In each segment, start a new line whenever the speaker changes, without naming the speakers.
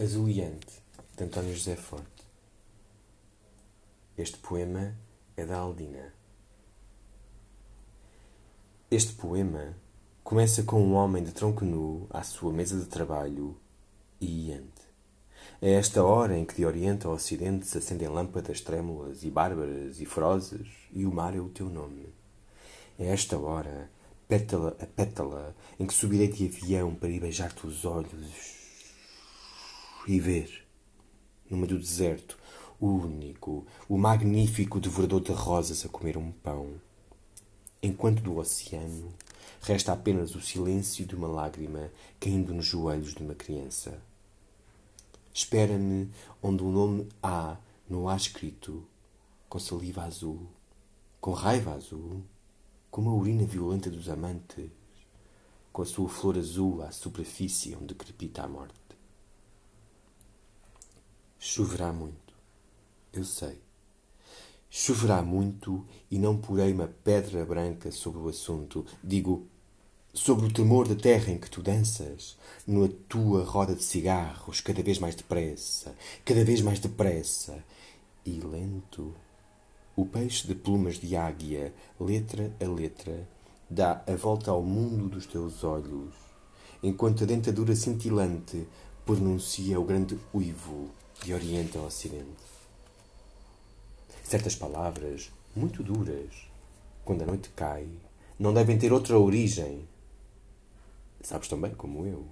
Azuliante, de António José Forte. Este poema é da Aldina. Este poema começa com um homem de tronco nu à sua mesa de trabalho e iante. É esta hora em que de Oriente a Ocidente se acendem lâmpadas trêmulas e bárbaras e ferozes e o mar é o teu nome. É esta hora, pétala a pétala, em que subirei de avião para ir beijar-te os olhos e ver, no meio do deserto, o único, o magnífico devorador de rosas a comer um pão, enquanto do oceano resta apenas o silêncio de uma lágrima caindo nos joelhos de uma criança. Espera-me onde o nome há no há escrito, com saliva azul, com raiva azul, com a urina violenta dos amantes, com a sua flor azul à superfície onde crepita a morte. Choverá muito, eu sei. Choverá muito e não porei uma pedra branca sobre o assunto. Digo, sobre o temor da terra em que tu danças, na tua roda de cigarros, cada vez mais depressa, cada vez mais depressa e lento. O peixe de plumas de águia, letra a letra, dá a volta ao mundo dos teus olhos, enquanto a dentadura cintilante pronuncia o grande uivo de Oriente a Ocidente. Certas palavras, muito duras, quando a noite cai, não devem ter outra origem. Sabes também como eu.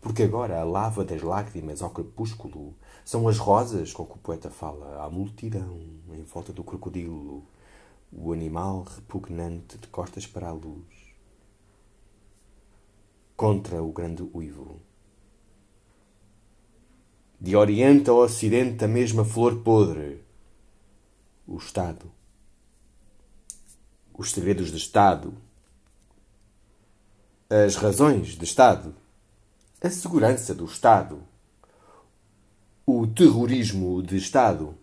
Porque agora a lava das lágrimas ao crepúsculo são as rosas com que o poeta fala à multidão em volta do crocodilo, o animal repugnante de costas para a luz. Contra o grande uivo. De Oriente ao Ocidente, a mesma flor podre. O Estado. Os segredos de Estado. As razões de Estado. A segurança do Estado. O terrorismo de Estado.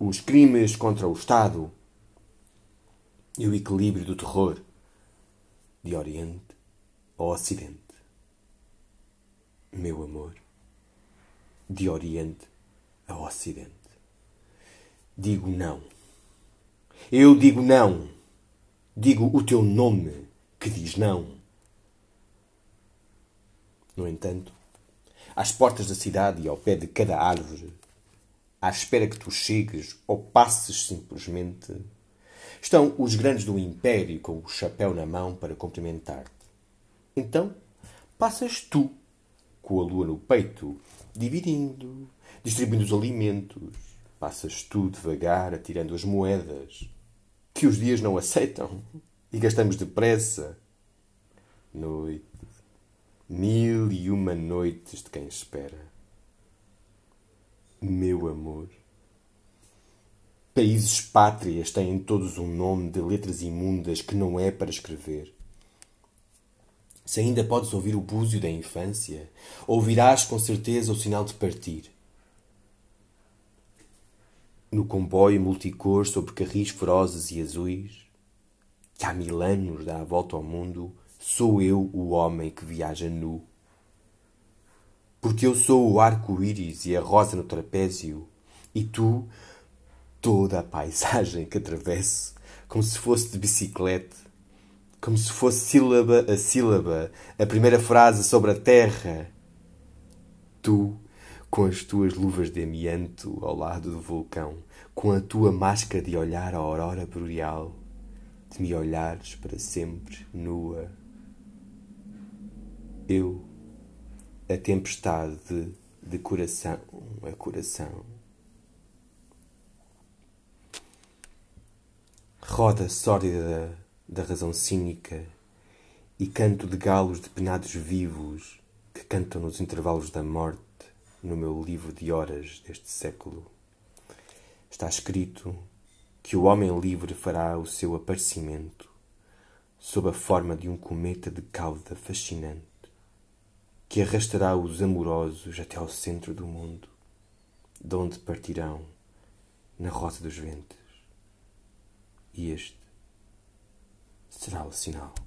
Os crimes contra o Estado. E o equilíbrio do terror. De Oriente ao Ocidente. Meu amor de Oriente a Ocidente. Digo não. Eu digo não. Digo o teu nome que diz não. No entanto, às portas da cidade e ao pé de cada árvore, à espera que tu chegues ou passes simplesmente, estão os grandes do império com o chapéu na mão para cumprimentar-te. Então, passas tu, com a lua no peito dividindo, distribuindo os alimentos. Passas tu devagar, atirando as moedas, que os dias não aceitam, e gastamos depressa. Noite, mil e uma noites de quem espera. Meu amor. Países pátrias têm todos um nome de letras imundas que não é para escrever. Se ainda podes ouvir o búzio da infância, ouvirás com certeza o sinal de partir. No comboio multicor sobre carris ferozes e azuis, que há mil anos dá a volta ao mundo, sou eu o homem que viaja nu. Porque eu sou o arco-íris e a rosa no trapézio, e tu, toda a paisagem que atravesso, como se fosse de bicicleta, como se fosse sílaba a sílaba, a primeira frase sobre a terra. Tu, com as tuas luvas de amianto ao lado do vulcão, com a tua máscara de olhar a aurora boreal, de me olhares para sempre nua. Eu, a tempestade de coração a coração. Roda sórdida da razão cínica e canto de galos depenados vivos que cantam nos intervalos da morte no meu livro de horas deste século. Está escrito que o homem livre fará o seu aparecimento sob a forma de um cometa de cauda fascinante que arrastará os amorosos até ao centro do mundo, de onde partirão na rosa dos ventos. E este será o sinal.